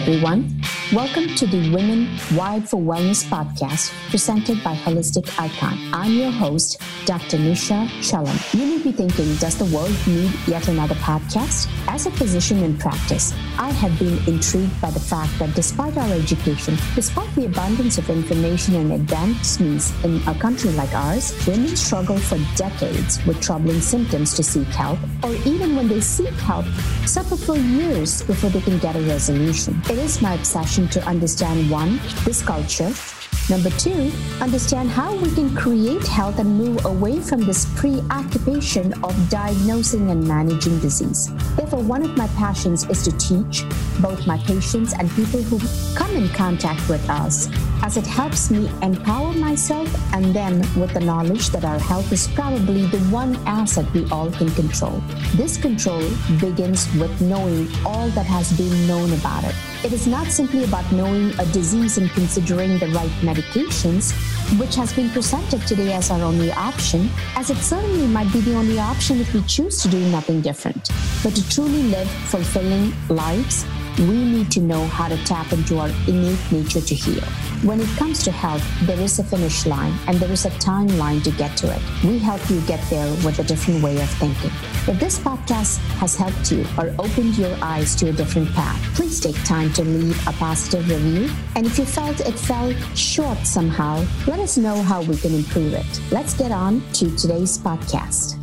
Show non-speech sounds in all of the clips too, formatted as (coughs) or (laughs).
everyone. Welcome to the Women Wired for Wellness podcast presented by Holistic Icon. I'm your host, Dr. Nisha Chellam. You may be thinking, does the world need yet another podcast? As a physician in practice, I have been intrigued by the fact that despite our education, despite the abundance of information and advancements in a country like ours, women struggle for decades with troubling symptoms to seek help, or even when they seek help, suffer for years before they can get a resolution. It is my obsession to understand one, this culture, Number two, understand how we can create health and move away from this preoccupation of diagnosing and managing disease. Therefore, one of my passions is to teach both my patients and people who come in contact with us, as it helps me empower myself and them with the knowledge that our health is probably the one asset we all can control. This control begins with knowing all that has been known about it. It is not simply about knowing a disease and considering the right medications, which has been presented today as our only option, as it certainly might be the only option if we choose to do nothing different. But to truly live fulfilling lives, we need to know how to tap into our innate nature to heal. When it comes to health, there is a finish line and there is a timeline to get to it. We help you get there with a different way of thinking. If this podcast has helped you or opened your eyes to a different path, please take time to leave a positive review. And if you felt it fell short somehow, let us know how we can improve it. Let's get on to today's podcast.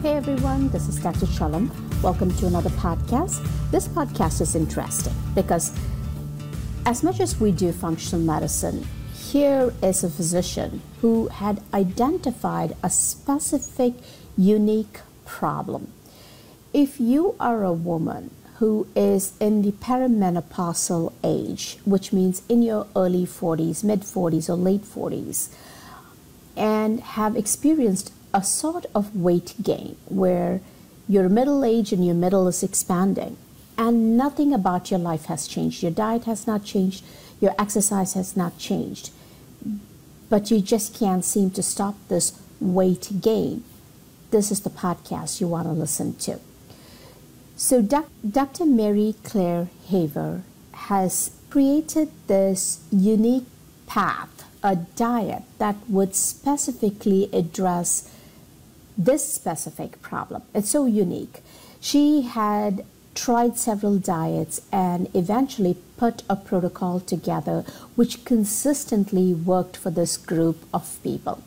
Hey everyone, this is Dr. Shalom. Welcome to another podcast. This podcast is interesting because, as much as we do functional medicine, here is a physician who had identified a specific, unique problem. If you are a woman who is in the perimenopausal age, which means in your early 40s, mid 40s, or late 40s, and have experienced a sort of weight gain where your middle age and your middle is expanding, and nothing about your life has changed. Your diet has not changed, your exercise has not changed, but you just can't seem to stop this weight gain. This is the podcast you want to listen to. So, Dr. Mary Claire Haver has created this unique path, a diet that would specifically address this specific problem. It's so unique. She had tried several diets and eventually put a protocol together which consistently worked for this group of people.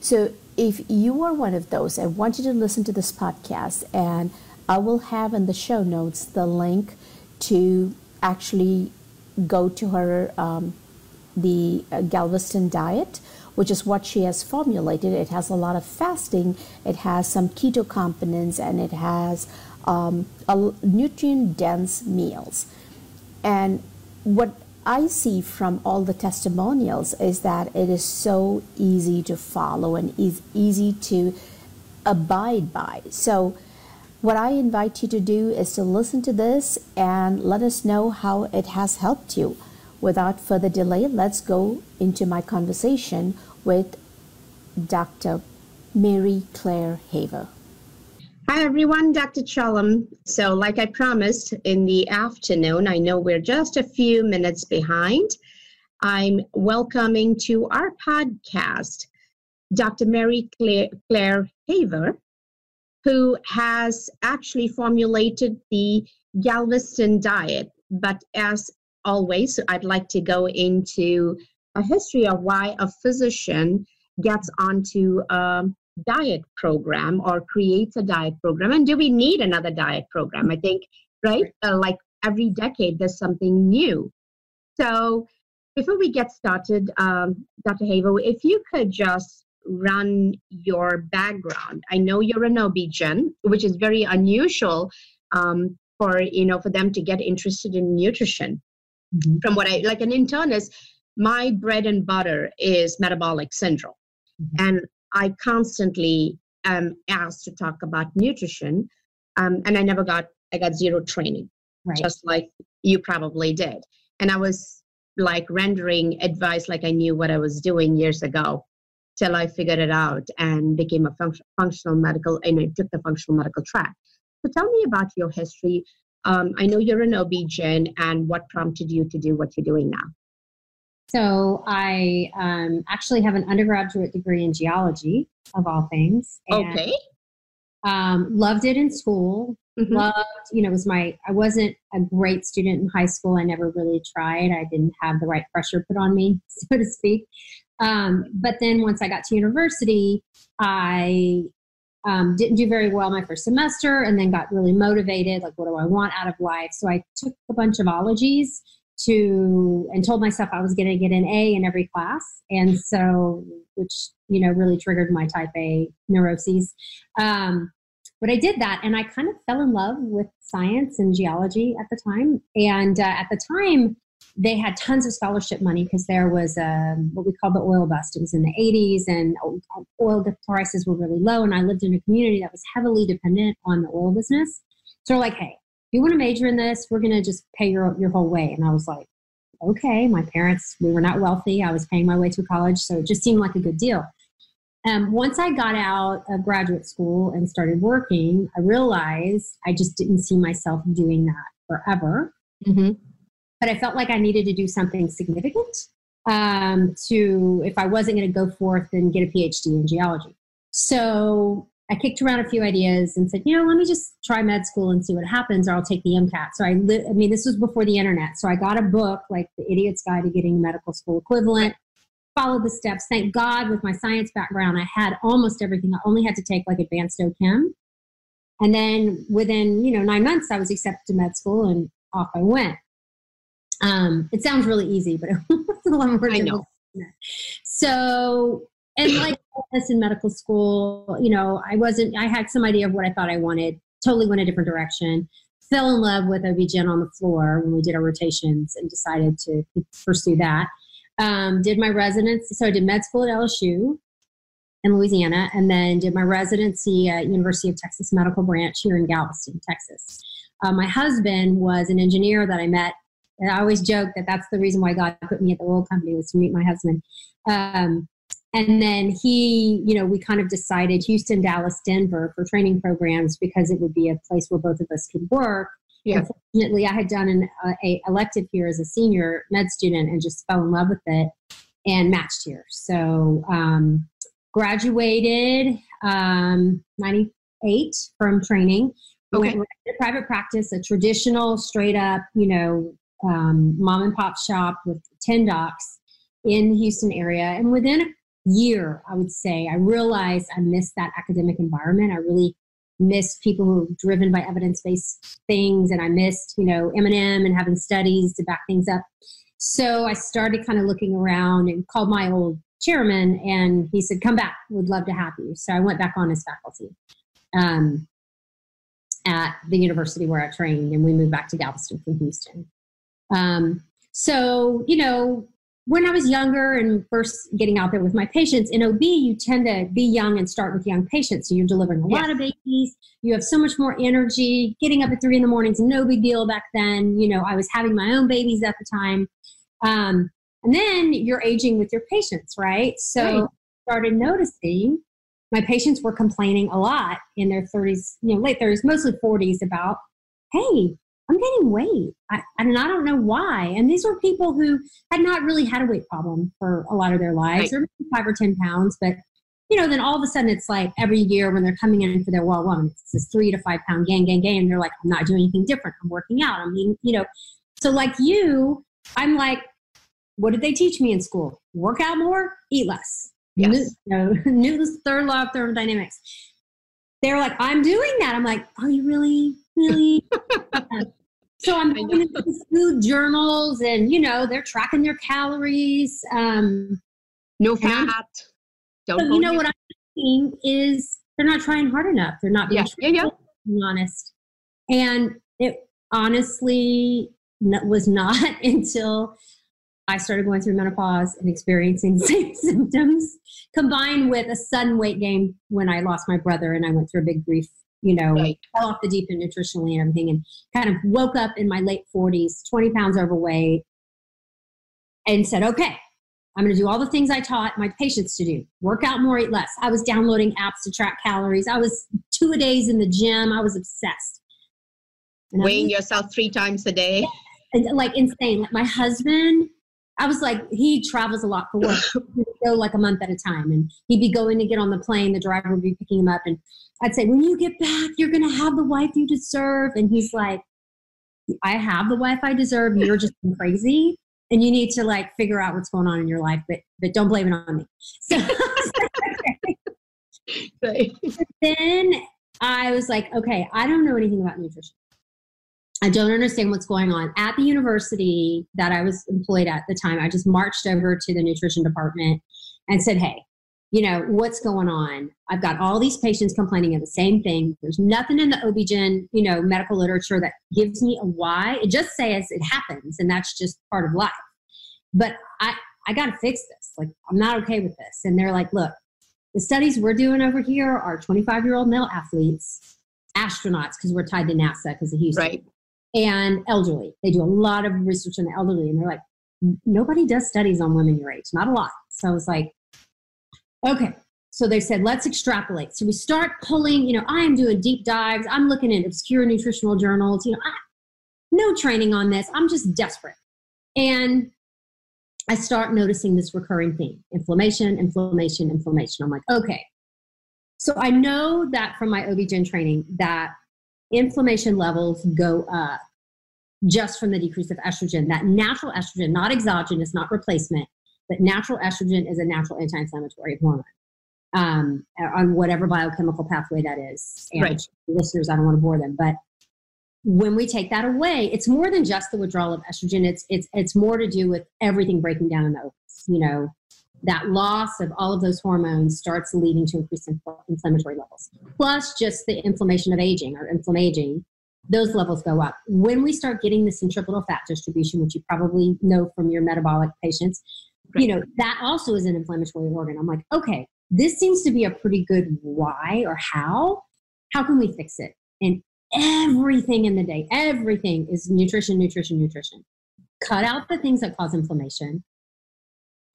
So, if you are one of those, I want you to listen to this podcast, and I will have in the show notes the link to actually go to her um, the uh, Galveston diet which is what she has formulated. It has a lot of fasting, it has some keto components, and it has um, nutrient dense meals. And what I see from all the testimonials is that it is so easy to follow and is easy to abide by. So, what I invite you to do is to listen to this and let us know how it has helped you. Without further delay, let's go into my conversation with Dr. Mary Claire Haver. Hi, everyone, Dr. Chellam. So, like I promised in the afternoon, I know we're just a few minutes behind. I'm welcoming to our podcast Dr. Mary Claire, Claire Haver, who has actually formulated the Galveston diet. But as always, I'd like to go into a history of why a physician gets onto a diet program or creates a diet program and do we need another diet program i think right uh, like every decade there's something new so before we get started um, dr haver if you could just run your background i know you're an obgyn which is very unusual um, for you know for them to get interested in nutrition mm-hmm. from what i like an internist my bread and butter is metabolic syndrome. Mm-hmm. And I constantly am asked to talk about nutrition. Um, and I never got, I got zero training, right. just like you probably did. And I was like rendering advice like I knew what I was doing years ago till I figured it out and became a func- functional medical, and I took the functional medical track. So tell me about your history. Um, I know you're an OB-GYN, and what prompted you to do what you're doing now? So I um, actually have an undergraduate degree in geology, of all things. okay. Um, loved it in school. Mm-hmm. Loved, you know, it was my. I wasn't a great student in high school. I never really tried. I didn't have the right pressure put on me, (laughs) so to speak. Um, but then once I got to university, I um, didn't do very well my first semester and then got really motivated like what do i want out of life so i took a bunch of ologies to and told myself i was going to get an a in every class and so which you know really triggered my type a neuroses um, but i did that and i kind of fell in love with science and geology at the time and uh, at the time they had tons of scholarship money because there was um, what we call the oil bust. It was in the 80s, and oil prices were really low. And I lived in a community that was heavily dependent on the oil business. So, like, hey, you want to major in this, we're going to just pay your your whole way. And I was like, okay. My parents, we were not wealthy. I was paying my way through college, so it just seemed like a good deal. Um, once I got out of graduate school and started working, I realized I just didn't see myself doing that forever. Mm-hmm but I felt like I needed to do something significant um, to, if I wasn't going to go forth and get a PhD in geology. So I kicked around a few ideas and said, you know, let me just try med school and see what happens, or I'll take the MCAT. So I, li- I mean, this was before the internet. So I got a book like The Idiot's Guide to Getting Medical School Equivalent, followed the steps. Thank God, with my science background, I had almost everything. I only had to take like advanced OChem. And then within, you know, nine months, I was accepted to med school and off I went. Um, it sounds really easy, but (laughs) it's a lot more. I know. So, and like this in medical school, you know, I wasn't. I had some idea of what I thought I wanted. Totally went a different direction. Fell in love with OB-GYN on the floor when we did our rotations, and decided to pursue that. Um, did my residency, so I did med school at LSU in Louisiana, and then did my residency at University of Texas Medical Branch here in Galveston, Texas. Uh, my husband was an engineer that I met and I always joke that that's the reason why God put me at the oil company was to meet my husband. Um, and then he, you know, we kind of decided Houston, Dallas, Denver for training programs because it would be a place where both of us could work. Yeah. Unfortunately, I had done an uh, a elective here as a senior med student and just fell in love with it and matched here. So um, graduated um, 98 from training. Okay. Went to private practice, a traditional, straight up, you know, um, mom and pop shop with 10 docs in the Houston area. And within a year, I would say, I realized I missed that academic environment. I really missed people who were driven by evidence-based things and I missed, you know, M&M and having studies to back things up. So I started kind of looking around and called my old chairman and he said, come back, would love to have you. So I went back on as faculty um, at the university where I trained and we moved back to Galveston from Houston. Um, so, you know, when I was younger and first getting out there with my patients in OB, you tend to be young and start with young patients. So you're delivering a lot of babies. You have so much more energy. Getting up at three in the morning is no big deal back then. You know, I was having my own babies at the time. Um, and then you're aging with your patients, right? So right. started noticing my patients were complaining a lot in their 30s, you know, late 30s, mostly 40s about, hey, I'm gaining weight. I, and I don't know why. And these were people who had not really had a weight problem for a lot of their lives, right. or five or 10 pounds. But, you know, then all of a sudden it's like every year when they're coming in for their well woman, it's this three to five pound gain, gain, gain. And they're like, I'm not doing anything different. I'm working out. I mean, you know, so like you, I'm like, what did they teach me in school? Work out more, eat less. Yes. You know, (laughs) Newton's third law of thermodynamics. They're like, I'm doing that. I'm like, are you really, really? (laughs) So I'm looking at these food journals, and you know they're tracking their calories. Um, no fat. Don't. So you know what I'm thinking is they're not trying hard enough. They're not being yeah, yeah, yeah. Be honest. And it honestly was not (laughs) until I started going through menopause and experiencing (laughs) the same symptoms, combined with a sudden weight gain when I lost my brother and I went through a big grief you know, right. fell off the deep end nutritionally and everything, and kind of woke up in my late 40s, 20 pounds overweight, and said, okay, I'm going to do all the things I taught my patients to do work out more, eat less. I was downloading apps to track calories. I was two a days in the gym. I was obsessed. weighing like, yourself three times a day and, like insane like my husband I was like, he travels a lot for work. (laughs) He'd go like a month at a time, and he'd be going to get on the plane. The driver would be picking him up, and I'd say, "When you get back, you're going to have the wife you deserve." And he's like, "I have the wife I deserve. You're just crazy, and you need to like figure out what's going on in your life, but but don't blame it on me." (laughs) So, (laughs) right. then I was like, "Okay, I don't know anything about nutrition." I don't understand what's going on. At the university that I was employed at the time, I just marched over to the nutrition department and said, Hey, you know, what's going on? I've got all these patients complaining of the same thing. There's nothing in the OB-GYN, you know, medical literature that gives me a why. It just says it happens and that's just part of life. But I, I got to fix this. Like, I'm not okay with this. And they're like, look, the studies we're doing over here are 25 year old male athletes, astronauts, because we're tied to NASA because of Houston. Right and elderly. They do a lot of research on the elderly, and they're like, nobody does studies on women your age, not a lot. So I was like, okay. So they said, let's extrapolate. So we start pulling, you know, I am doing deep dives. I'm looking at obscure nutritional journals, you know, I, no training on this. I'm just desperate. And I start noticing this recurring theme inflammation, inflammation, inflammation. I'm like, okay. So I know that from my OB-GYN training that inflammation levels go up just from the decrease of estrogen. That natural estrogen, not exogenous, not replacement, but natural estrogen is a natural anti inflammatory hormone um, on whatever biochemical pathway that is. And right. listeners, I don't want to bore them, but when we take that away, it's more than just the withdrawal of estrogen. It's it's it's more to do with everything breaking down in the ovaries. You know, that loss of all of those hormones starts leading to increased inflammatory levels. Plus, just the inflammation of aging or inflammaging, those levels go up. When we start getting the centripetal fat distribution, which you probably know from your metabolic patients, you know, that also is an inflammatory organ. I'm like, okay, this seems to be a pretty good why or how. How can we fix it? And everything in the day, everything is nutrition, nutrition, nutrition. Cut out the things that cause inflammation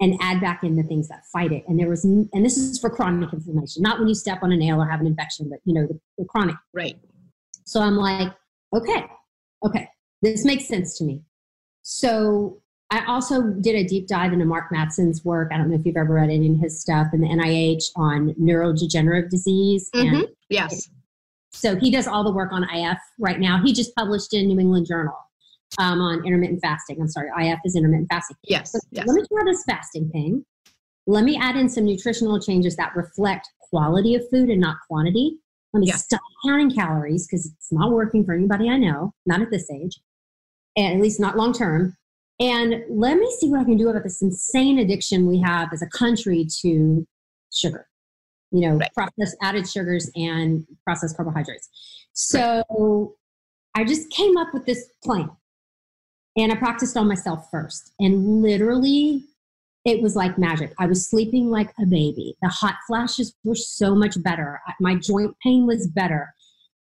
and add back in the things that fight it. And there was, and this is for chronic inflammation, not when you step on a nail or have an infection, but you know, the, the chronic. Right. So I'm like, okay, okay, this makes sense to me. So I also did a deep dive into Mark Mattson's work. I don't know if you've ever read any of his stuff in the NIH on neurodegenerative disease. Mm-hmm. And yes. So he does all the work on IF right now. He just published in New England Journal um, on intermittent fasting. I'm sorry, IF is intermittent fasting. Yes, so yes. Let me try this fasting thing. Let me add in some nutritional changes that reflect quality of food and not quantity. Let me yeah. stop counting calories because it's not working for anybody I know, not at this age, and at least not long term. And let me see what I can do about this insane addiction we have as a country to sugar, you know, right. processed added sugars and processed carbohydrates. So right. I just came up with this plan. And I practiced on myself first. And literally, it was like magic. I was sleeping like a baby. The hot flashes were so much better. My joint pain was better.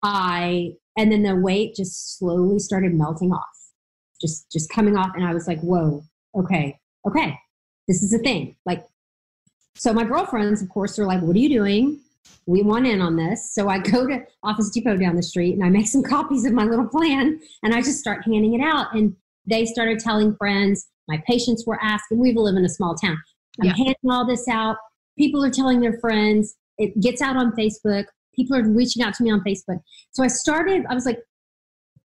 I and then the weight just slowly started melting off. Just just coming off and I was like, "Whoa. Okay. Okay. This is a thing." Like so my girlfriends, of course, are like, "What are you doing?" we want in on this. So I go to Office Depot down the street and I make some (laughs) copies of my little plan and I just start handing it out. And they started telling friends. My patients were asking. We live in a small town. I'm yeah. handing all this out. People are telling their friends. It gets out on Facebook. People are reaching out to me on Facebook. So I started, I was like,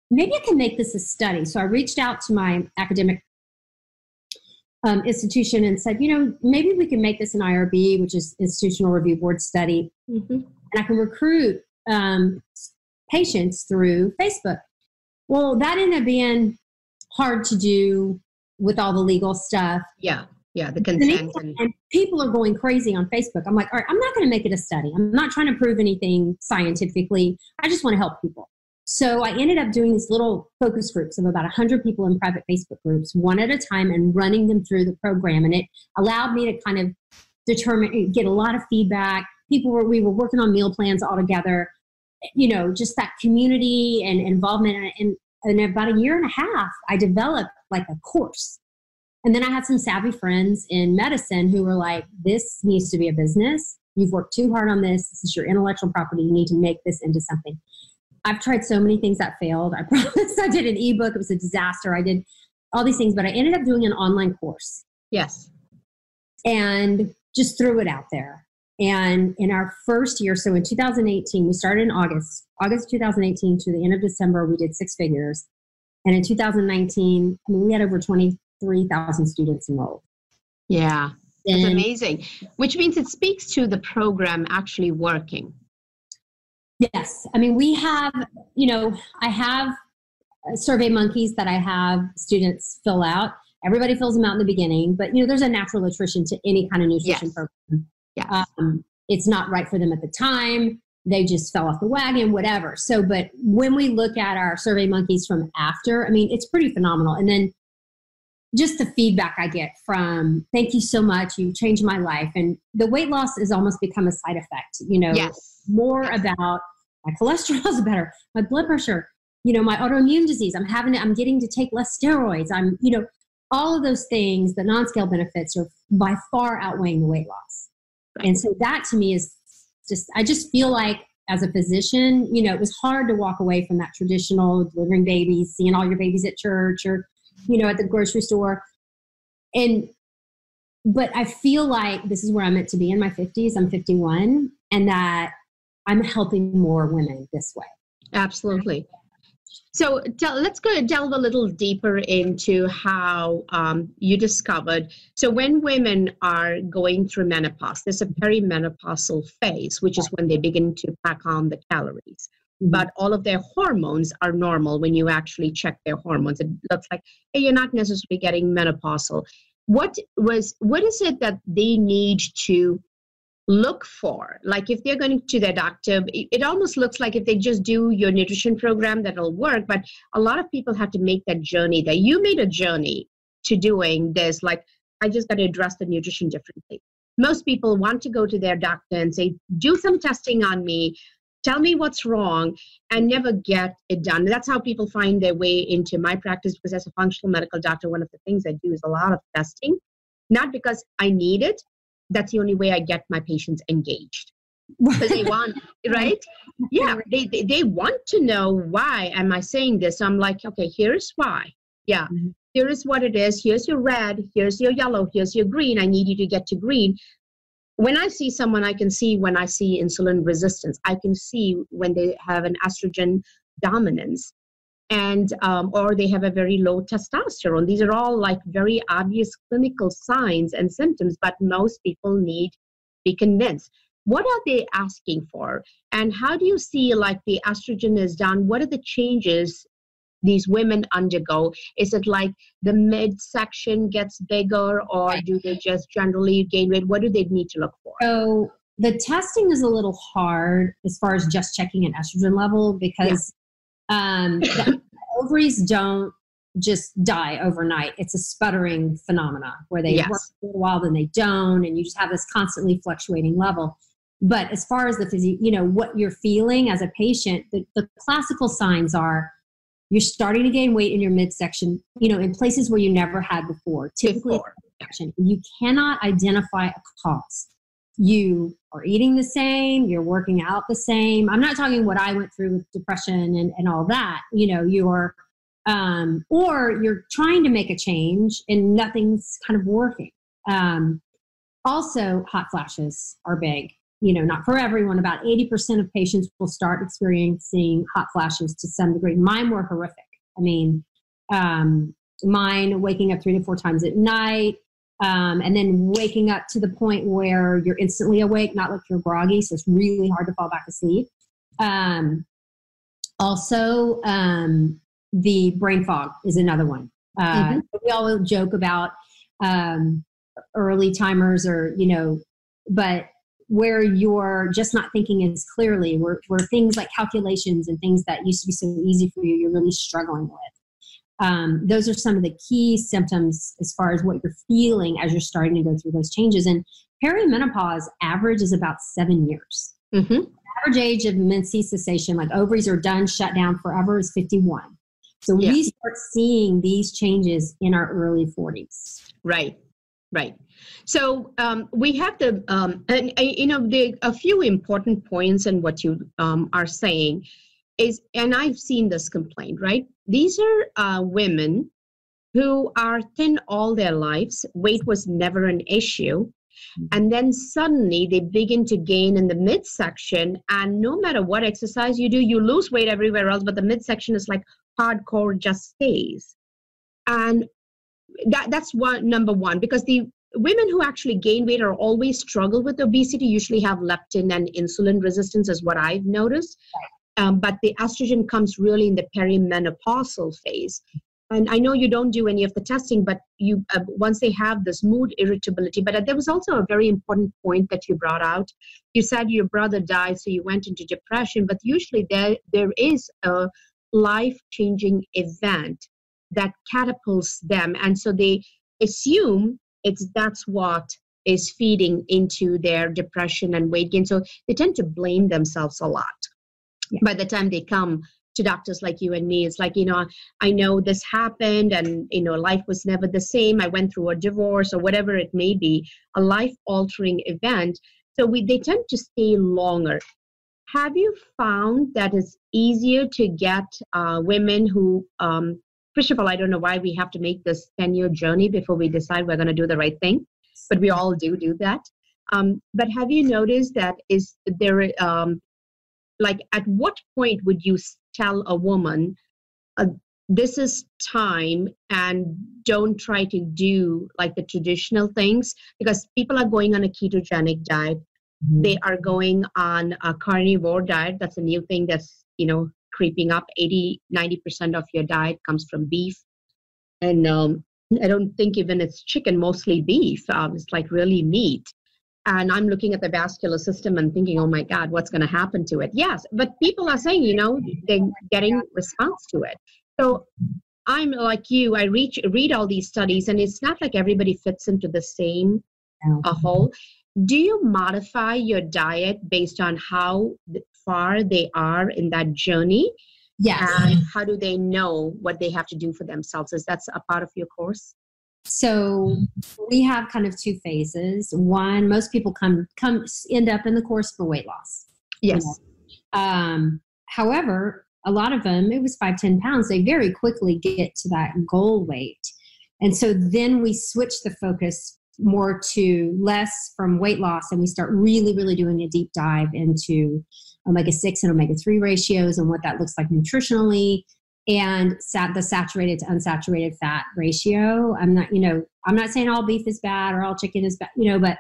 maybe I can make this a study. So I reached out to my academic um, institution and said, you know, maybe we can make this an IRB, which is Institutional Review Board study, mm-hmm. and I can recruit um, patients through Facebook. Well, that ended up being hard to do with all the legal stuff. Yeah. Yeah, the consent. And, and people are going crazy on Facebook. I'm like, all right, I'm not going to make it a study. I'm not trying to prove anything scientifically. I just want to help people. So I ended up doing these little focus groups of about 100 people in private Facebook groups, one at a time, and running them through the program. And it allowed me to kind of determine, get a lot of feedback. People were, we were working on meal plans all together. You know, just that community and involvement. And, in about a year and a half, I developed like a course. And then I had some savvy friends in medicine who were like, this needs to be a business. You've worked too hard on this. This is your intellectual property. You need to make this into something. I've tried so many things that failed. I (laughs) promise I did an ebook, it was a disaster. I did all these things, but I ended up doing an online course. Yes. And just threw it out there. And in our first year, so in 2018, we started in August, August 2018 to the end of December, we did six figures. And in 2019, I mean, we had over 23,000 students enrolled. Yeah, it's amazing. Which means it speaks to the program actually working. Yes. I mean, we have, you know, I have survey monkeys that I have students fill out. Everybody fills them out in the beginning, but you know, there's a natural attrition to any kind of nutrition yes. program. Yes. Um, it's not right for them at the time. They just fell off the wagon, whatever. So, but when we look at our survey monkeys from after, I mean, it's pretty phenomenal. And then just the feedback I get from, thank you so much, you changed my life. And the weight loss has almost become a side effect, you know, yes. more yes. about my cholesterol is better, my blood pressure, you know, my autoimmune disease. I'm having, I'm getting to take less steroids. I'm, you know, all of those things, the non-scale benefits are by far outweighing the weight loss. And so that to me is just, I just feel like as a physician, you know, it was hard to walk away from that traditional delivering babies, seeing all your babies at church or, you know, at the grocery store. And, but I feel like this is where I'm meant to be in my 50s. I'm 51, and that I'm helping more women this way. Absolutely. So let's go delve a little deeper into how um, you discovered. So when women are going through menopause, there's a perimenopausal phase, which is when they begin to pack on the calories. Mm-hmm. But all of their hormones are normal when you actually check their hormones. It looks like, hey, you're not necessarily getting menopausal. What was what is it that they need to look for. Like if they're going to their doctor it, almost looks like if they just do your nutrition program that'll work. But a lot of people have to make that journey. That you made a journey to doing this like i just got to address the nutrition differently. Most people want to go to their doctor and say do some testing on me. Tell me what's wrong and never get it done. That's how people find their way into my practice because as a functional medical doctor one of the things i do is a lot of testing. Not because i need it that's the only way I get my patients engaged. (laughs) Because they want right? Yeah they, they, they want to know why am i saying this? I'm like okay here's why. Yeah mm-hmm. here is what it is. Here's your red. Here's your yellow. Here's your green. I need you to get to green. When i see someone i can see when i see insulin resistance. I can see when they have an estrogen dominance and um, or they have a very low testosterone. These are all like very obvious clinical signs and symptoms but most people need to be convinced. What are they asking for? And how do you see like the estrogen is done what are the changes these women undergo? Is it like the midsection gets bigger or do they just generally gain weight? What do they need to look for? So the testing is a little hard as far as just checking an estrogen level because um, (laughs) ovaries don't just die overnight. It's a sputtering phenomena where they yes. work for a while, then they don't, and you just have this constantly fluctuating level. But as far as the physique, you know, what you're feeling as a patient, the, the classical signs are you're starting to gain weight in your midsection, you know, in places where you never had before, typically before. You cannot identify a cause you are eating the same, you're working out the same. I'm not talking what I went through with depression and, and all that. You know, you're, um, or you're trying to make a change and nothing's kind of working. Um, also, hot flashes are big. You know, not for everyone. About 80% of patients will start experiencing hot flashes to some degree. Mine were horrific. I mean, um, mine waking up three to four times at night, um, and then waking up to the point where you're instantly awake, not like you're groggy, so it's really hard to fall back asleep. Um, also, um, the brain fog is another one. Uh, mm-hmm. We all joke about um, early timers, or you know, but where you're just not thinking as clearly, where, where things like calculations and things that used to be so easy for you, you're really struggling with. Um, those are some of the key symptoms as far as what you're feeling as you're starting to go through those changes. And perimenopause average is about seven years. Mm-hmm. Average age of menses cessation, like ovaries are done, shut down forever, is 51. So yeah. we start seeing these changes in our early 40s. Right, right. So um, we have the, um, and uh, you know, the, a few important points in what you um, are saying is, and I've seen this complaint, right? These are uh, women who are thin all their lives. Weight was never an issue. Mm-hmm. And then suddenly they begin to gain in the midsection. And no matter what exercise you do, you lose weight everywhere else, but the midsection is like hardcore, just stays. And that, that's one number one because the women who actually gain weight or always struggle with obesity usually have leptin and insulin resistance is what i've noticed um, but the estrogen comes really in the perimenopausal phase. And i know you don't do any of the testing but you uh, once they have this mood irritability but uh, there was also a very important point that you brought out. You said your brother died so you went into depression but usually there there is a life changing event that catapults them. And so they assume it's that's what is feeding into their depression and weight gain. So they tend to blame themselves a lot yeah. by the time they come to doctors like you and me it's like you know i know this happened and you know life was never the same. I went through a divorce or whatever it may be a life altering event. So we they tend to stay longer. Have you found that it's easier to get uh, women who um, first of all i don't know why we have to make this 10 year journey before we decide we're going to do the right thing but we all do do that. Um, but have you noticed that is there um, like at what point would you tell a woman uh, this is time and don't try to do like the traditional things? Because people are going on a ketogenic diet. Mm-hmm. they are going on a carnivore diet. That's a new thing that's you know creeping up. 80 90% of your diet comes from beef. And um, i don't think even it's chicken mostly beef. Um, it's like really meat and I'm looking at the vascular system and thinking, oh my God, what's going to happen to it? Yes, but people are saying, you know, they're getting response to it. So I'm like you, I reach, read all these studies, and it's not like everybody fits into the same a hole. Do you modify your diet based on how far they are in that journey? Yes. And how do they know what they have to do for themselves? Is that a part of your course? So we have kind of two phases. One, most people come come end up in the course for weight loss. Yes. You know? um, however, a lot of them, it was five ten pounds, they very quickly get to that goal weight. And so then we switch the focus more to less from weight loss and we start really, really doing a deep dive into omega 6 and omega 3 ratios and what that looks like nutritionally and sat the saturated to unsaturated fat ratio. I'm not, you know, I'm not saying all beef is bad or all chicken is bad, you know, but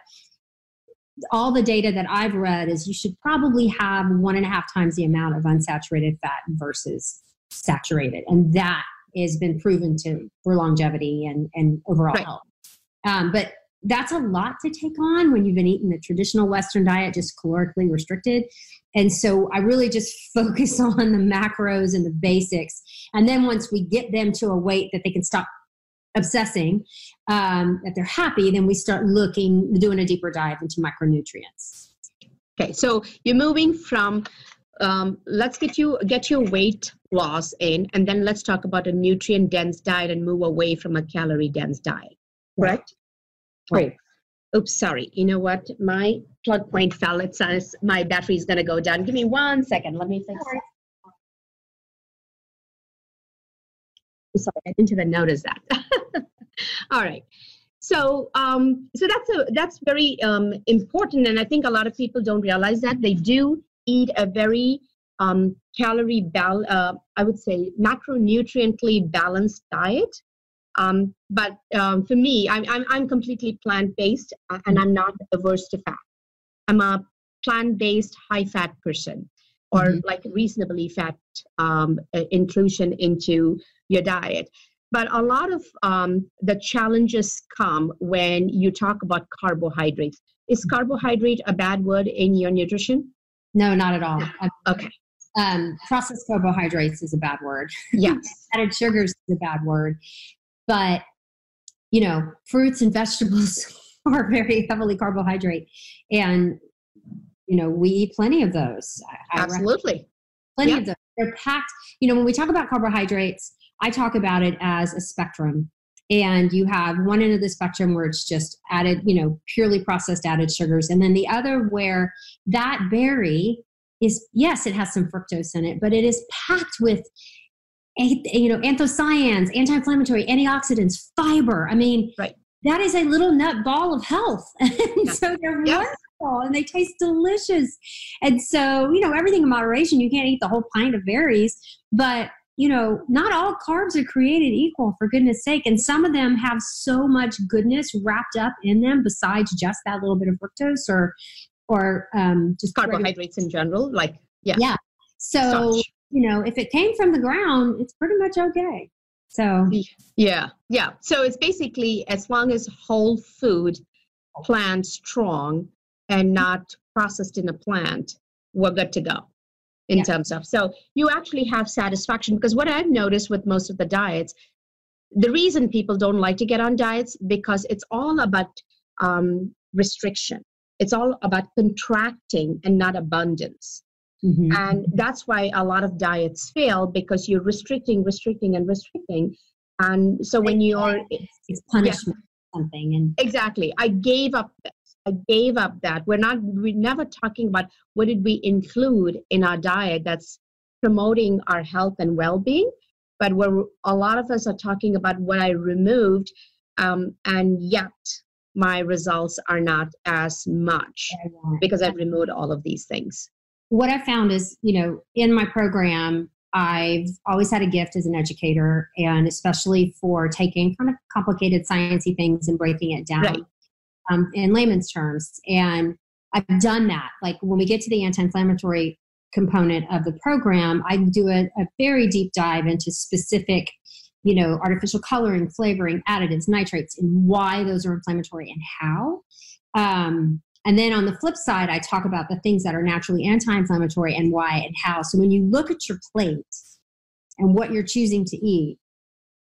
all the data that I've read is you should probably have one and a half times the amount of unsaturated fat versus saturated. And that has been proven to for longevity and, and overall right. health. Um, but that's a lot to take on when you've been eating the traditional Western diet, just calorically restricted. And so I really just (laughs) focus on the macros and the basics. And then once we get them to a weight that they can stop obsessing, um, that they're happy, then we start looking, doing a deeper dive into micronutrients. Okay, so you're moving from um, let's get you get your weight loss in, and then let's talk about a nutrient dense diet and move away from a calorie dense diet. Correct? Right. Oops, sorry. You know what? My plug point fell. It says my battery is going to go down. Give me one second. Let me fix it. Sorry, I didn't even notice that. (laughs) All right. So, um, so that's a that's very um, important, and I think a lot of people don't realize that they do eat a very um, calorie bal- uh, I would say macronutriently balanced diet. Um, but um, for me, I'm, I'm, I'm completely plant based uh, and I'm not averse to fat. I'm a plant based, high fat person or mm-hmm. like reasonably fat um, inclusion into your diet. But a lot of um, the challenges come when you talk about carbohydrates. Is carbohydrate a bad word in your nutrition? No, not at all. Okay. Um, processed carbohydrates is a bad word. Yes. (laughs) Added sugars is a bad word. But, you know, fruits and vegetables (laughs) are very heavily carbohydrate. And, you know, we eat plenty of those. Absolutely. Plenty of those. They're packed. You know, when we talk about carbohydrates, I talk about it as a spectrum. And you have one end of the spectrum where it's just added, you know, purely processed added sugars. And then the other where that berry is yes, it has some fructose in it, but it is packed with you know anthocyanins, anti-inflammatory, antioxidants, fiber. I mean, right. that is a little nut ball of health. (laughs) and yeah. so they're yeah. wonderful and they taste delicious. And so, you know, everything in moderation. You can't eat the whole pint of berries, but you know, not all carbs are created equal, for goodness sake. And some of them have so much goodness wrapped up in them besides just that little bit of fructose or or um, just carbohydrates in general. Like, yeah. Yeah. So, Starch. You know, if it came from the ground, it's pretty much okay. So, yeah. Yeah. So it's basically as long as whole food, plant strong, and not processed in a plant, we're good to go in yeah. terms of. So you actually have satisfaction because what I've noticed with most of the diets, the reason people don't like to get on diets because it's all about um, restriction. It's all about contracting and not abundance. Mm-hmm. And that's why a lot of diets fail because you're restricting, restricting, and restricting. And so when you're it's punishment yeah, something and exactly, I gave up this. I gave up that. We're not we're never talking about what did we include in our diet that's promoting our health and well-being, but we're a lot of us are talking about what I removed, um, and yet my results are not as much because I've removed all of these things. What I found is, you know, in my program, I've always had a gift as an educator, and especially for taking kind of complicated sciencey things and breaking it down right. um, in layman's terms. And I've done that. Like when we get to the anti-inflammatory component of the program, I do a, a very deep dive into specific you know, artificial coloring, flavoring, additives, nitrates, and why those are inflammatory and how. Um, and then on the flip side, I talk about the things that are naturally anti inflammatory and why and how. So when you look at your plate and what you're choosing to eat,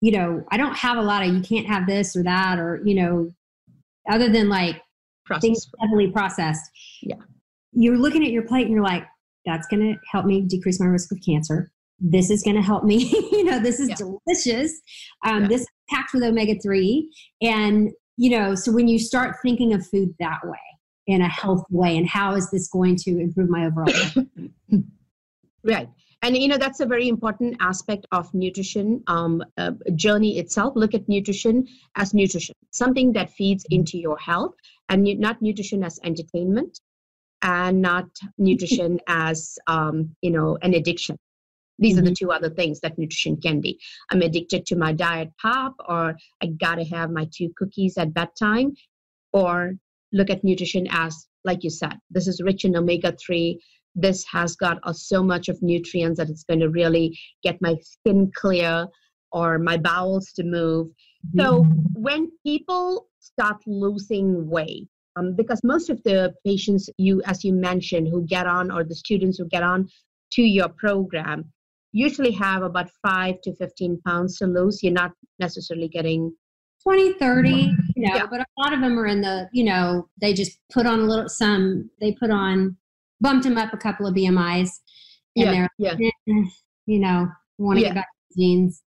you know, I don't have a lot of you can't have this or that or, you know, other than like things heavily processed. Yeah. You're looking at your plate and you're like, that's going to help me decrease my risk of cancer this is going to help me (laughs) you know this is yeah. delicious um, yeah. this is packed with omega-3 and you know so when you start thinking of food that way in a health way and how is this going to improve my overall health (coughs) right and you know that's a very important aspect of nutrition um, uh, journey itself look at nutrition as nutrition something that feeds mm-hmm. into your health and not nutrition as entertainment and not nutrition (laughs) as um, you know an addiction these mm-hmm. are the mm-hmm. two other things that nutrition can be. I'm addicted to my diet pop, or I gotta have my two cookies at bedtime, or look at nutrition as, like you said, this is rich in omega 3. This has got uh, so much of nutrients that it's going to really get my skin clear or my bowels to move. Mm-hmm. So when people start losing weight, um, because most of the patients you, as you mentioned, who get on, or the students who get on to your program, usually have about five to 15 pounds to lose. You're not necessarily getting 20, 30, you know, yeah. but a lot of them are in the, you know, they just put on a little, some, they put on, bumped them up a couple of BMIs and yeah, they're, yeah. Eh, you know, want to yeah. get back to jeans.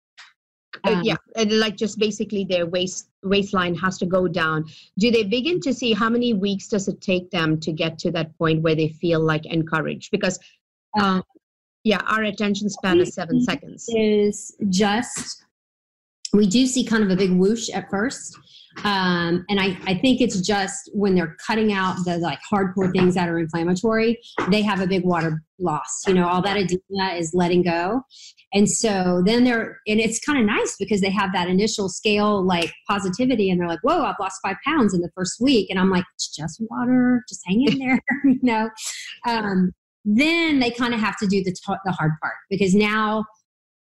Uh, um, uh, yeah, and like just basically their waist waistline has to go down. Do they begin to see how many weeks does it take them to get to that point where they feel like encouraged? Because uh, yeah, our attention span is seven seconds. Is just we do see kind of a big whoosh at first. Um, and I, I think it's just when they're cutting out the like hardcore things that are inflammatory, they have a big water loss. You know, all that edema is letting go. And so then they're, and it's kind of nice because they have that initial scale like positivity and they're like, whoa, I've lost five pounds in the first week. And I'm like, it's just water, just hang in there, (laughs) you know? Um, then they kind of have to do the, t- the hard part because now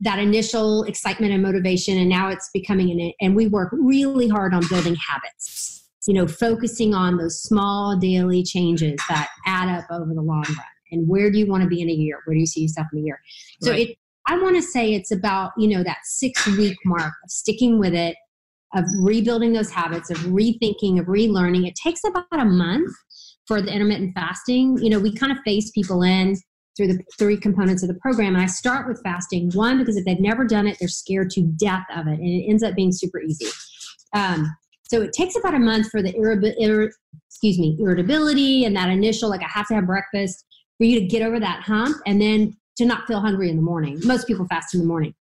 that initial excitement and motivation and now it's becoming an and we work really hard on building habits you know focusing on those small daily changes that add up over the long run. And where do you want to be in a year? Where do you see yourself in a year? So right. it i want to say it's about you know that six week mark of sticking with it of rebuilding those habits of rethinking of relearning. It takes about a month for the intermittent fasting, you know, we kind of phase people in through the three components of the program. And I start with fasting, one, because if they've never done it, they're scared to death of it. And it ends up being super easy. Um, so it takes about a month for the irri- ir- excuse me, irritability and that initial, like I have to have breakfast for you to get over that hump and then to not feel hungry in the morning. Most people fast in the morning.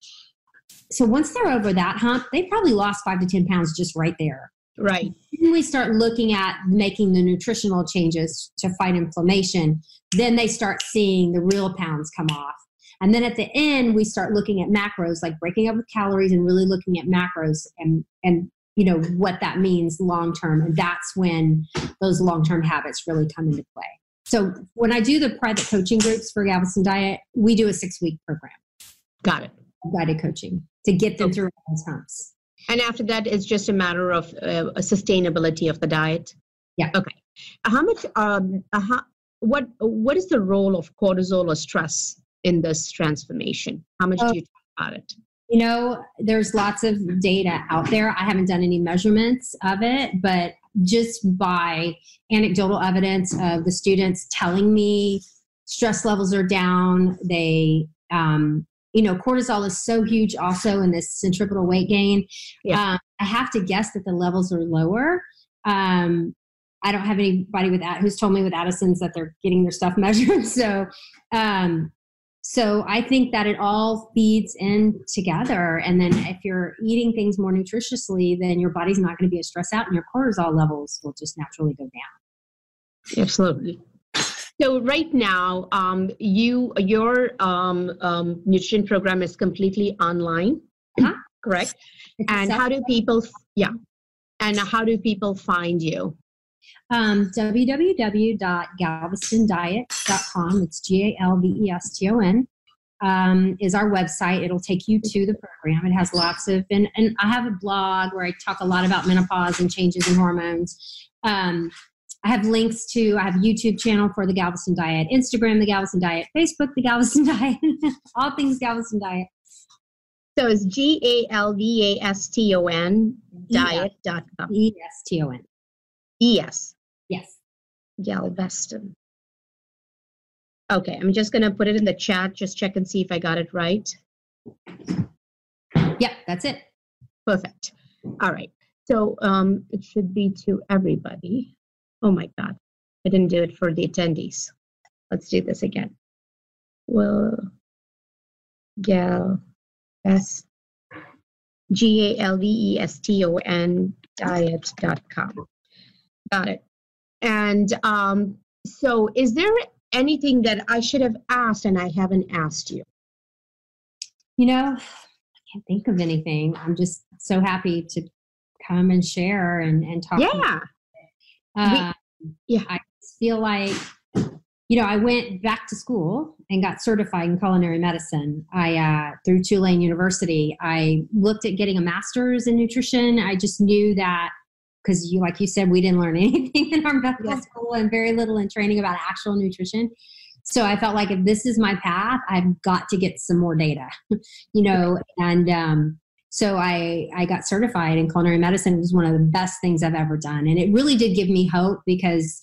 So once they're over that hump, they probably lost five to 10 pounds just right there. Right. When we start looking at making the nutritional changes to fight inflammation, then they start seeing the real pounds come off. And then at the end, we start looking at macros, like breaking up with calories and really looking at macros and, and you know what that means long term. And that's when those long term habits really come into play. So when I do the private coaching groups for Galveston Diet, we do a six week program. Got it. Guided coaching to get them okay. through those humps. And after that, it's just a matter of uh, sustainability of the diet. Yeah. Okay. How much? Um. Uh, how, what What is the role of cortisol or stress in this transformation? How much do you talk about it? You know, there's lots of data out there. I haven't done any measurements of it, but just by anecdotal evidence of the students telling me stress levels are down, they um, you know, cortisol is so huge also in this centripetal weight gain. Yeah. Um, I have to guess that the levels are lower. Um, I don't have anybody with that who's told me with Addison's that they're getting their stuff (laughs) measured. So, um, so I think that it all feeds in together. And then if you're eating things more nutritiously, then your body's not going to be as stressed out, and your cortisol levels will just naturally go down. Absolutely. So right now, um, you your um, um, nutrition program is completely online, huh? correct? And how do people? Yeah, and how do people find you? Um, www.galvestondiet.com. It's G A L V E S T O N. Um, is our website. It'll take you to the program. It has lots of, and, and I have a blog where I talk a lot about menopause and changes in hormones. Um, I have links to, I have YouTube channel for the Galveston Diet, Instagram, the Galveston Diet, Facebook, the Galveston (laughs) Diet, all things Galveston Diet. So it's G A L V A S T O N diet.com. E S T O N. E S. Yes. Galveston. Okay, I'm just going to put it in the chat. Just check and see if I got it right. Yep, that's it. Perfect. All right. So um, it should be to everybody. Oh my God, I didn't do it for the attendees. Let's do this again. Will Gal S G A L V E S T O N diet.com. Got it. And um, so, is there anything that I should have asked and I haven't asked you? You know, I can't think of anything. I'm just so happy to come and share and, and talk. Yeah. Uh, yeah. I feel like, you know, I went back to school and got certified in culinary medicine. I uh, through Tulane University. I looked at getting a master's in nutrition. I just knew that because you, like you said, we didn't learn (laughs) anything in our medical yeah. school and very little in training about actual nutrition. So I felt like if this is my path, I've got to get some more data, (laughs) you know, and um, so I, I got certified in culinary medicine. It was one of the best things I've ever done. And it really did give me hope because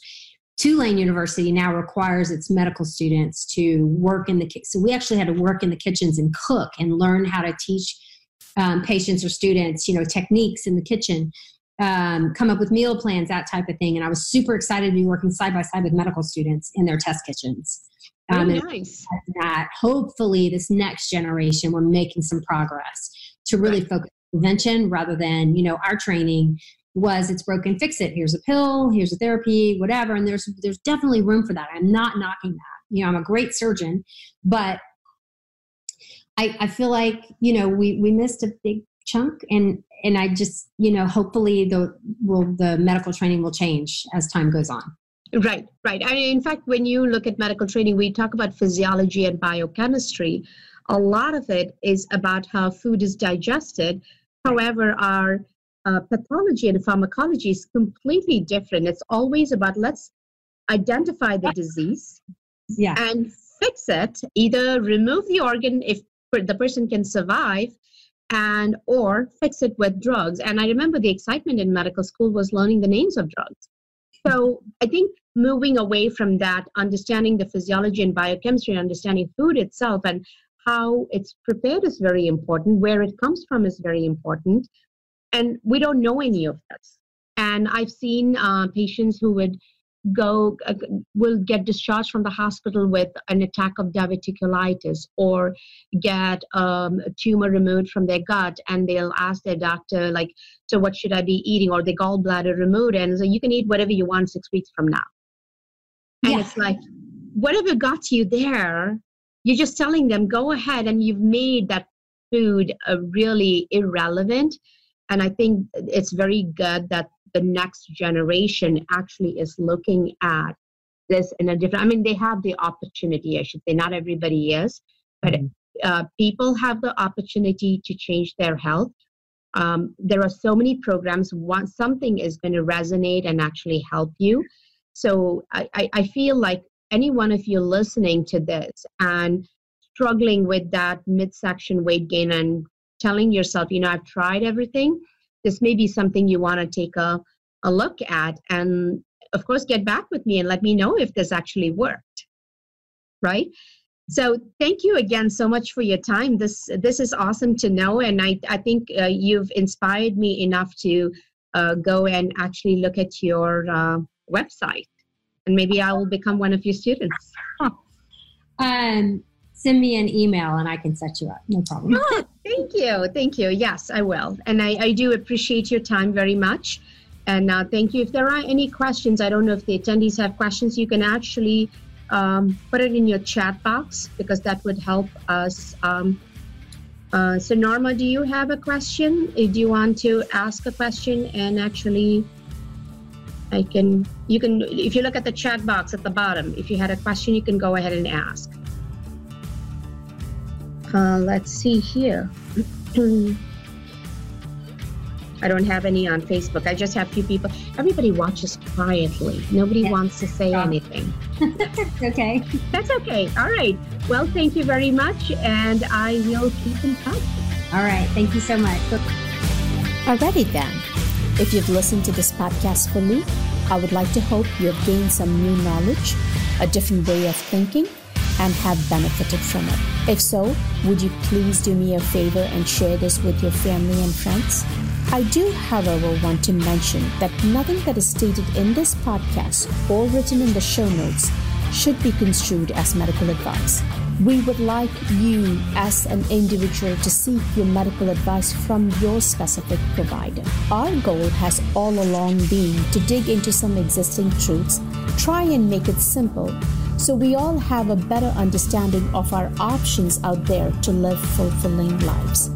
Tulane University now requires its medical students to work in the kitchen. So we actually had to work in the kitchens and cook and learn how to teach um, patients or students, you know, techniques in the kitchen, um, come up with meal plans, that type of thing. And I was super excited to be working side by side with medical students in their test kitchens. Um, nice. That hopefully this next generation we're making some progress to really focus prevention rather than you know our training was it's broken fix it. Here's a pill. Here's a therapy whatever. And there's there's definitely room for that. I'm not knocking that. You know i'm a great surgeon but i i feel like you know we we missed a big chunk and and i just you know hopefully the will the medical training will change as time goes on. Right right. I mean, in fact when you look at medical training we talk about physiology and biochemistry a lot of it is about how food is digested. However, our uh, pathology and pharmacology is completely different. It's always about let's identify the disease yeah. and fix it. Either remove the organ if the person can survive, and or fix it with drugs. And I remember the excitement in medical school was learning the names of drugs. So I think moving away from that, understanding the physiology and biochemistry, understanding food itself, and how it's prepared is very important, where it comes from is very important. And we don't know any of this. And I've seen uh, patients who would go uh, will get discharged from the hospital with an attack of diverticulitis or get um, a tumor removed from their gut and they'll ask their doctor like so what should i be eating or the gallbladder removed and so you can eat whatever you want six weeks from now and yeah. it's like whatever got you there you're just telling them go ahead and you've made that food uh, really irrelevant and i think it's very good that the next generation actually is looking at this in a different i mean they have the opportunity i should say not everybody is but mm-hmm. uh, people have the opportunity to change their health um, there are so many programs once something is going to resonate and actually help you so I, I, I feel like any one of you listening to this and struggling with that midsection weight gain and telling yourself you know i've tried everything this may be something you want to take a, a look at and of course get back with me and let me know if this actually worked right? So thank you again so much for your time. This this is awesome to know and i, I think uh, you've inspired me enough to uh, go and actually look at your uh, website and maybe i will become one of your students um, send me an email and I can set you up. No problem. Oh, thank you. Thank you. Yes, I will. And I, I do appreciate your time very much. And uh, thank you. If there are any questions, I don't know if the attendees have questions, you can actually um, put it in your chat box because that would help us. Um, uh, so, Norma, do you have a question? Uh, do you want to ask a question and actually? I can, you can, if you look at the chat box at the bottom, if you had a question, you can go ahead and ask. Uh, let's see here. (clears throat) I don't have any on Facebook. I just have a few people. Everybody watches quietly. Nobody yeah. wants to say anything. (laughs) okay. That's okay. All right. Well, thank you very much, and I will keep in touch. All right. Thank you so much. Alrighty then. If you've listened to this podcast fully, I would like to hope you have gained some new knowledge, a different way of thinking, and have benefited from it. If so, would you please do me a favor and share this with your family and friends? I do, however, want to mention that nothing that is stated in this podcast or written in the show notes should be construed as medical advice. We would like you, as an individual, to seek your medical advice from your specific provider. Our goal has all along been to dig into some existing truths, try and make it simple so we all have a better understanding of our options out there to live fulfilling lives.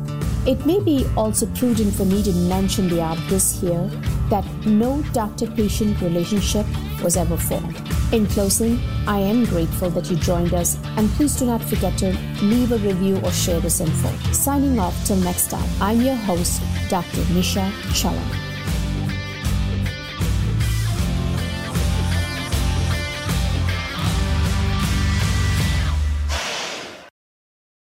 It may be also prudent for me to mention the obvious here that no doctor patient relationship was ever formed. In closing, I am grateful that you joined us, and please do not forget to leave a review or share this info. Signing off till next time, I'm your host, Dr. Nisha Chellam.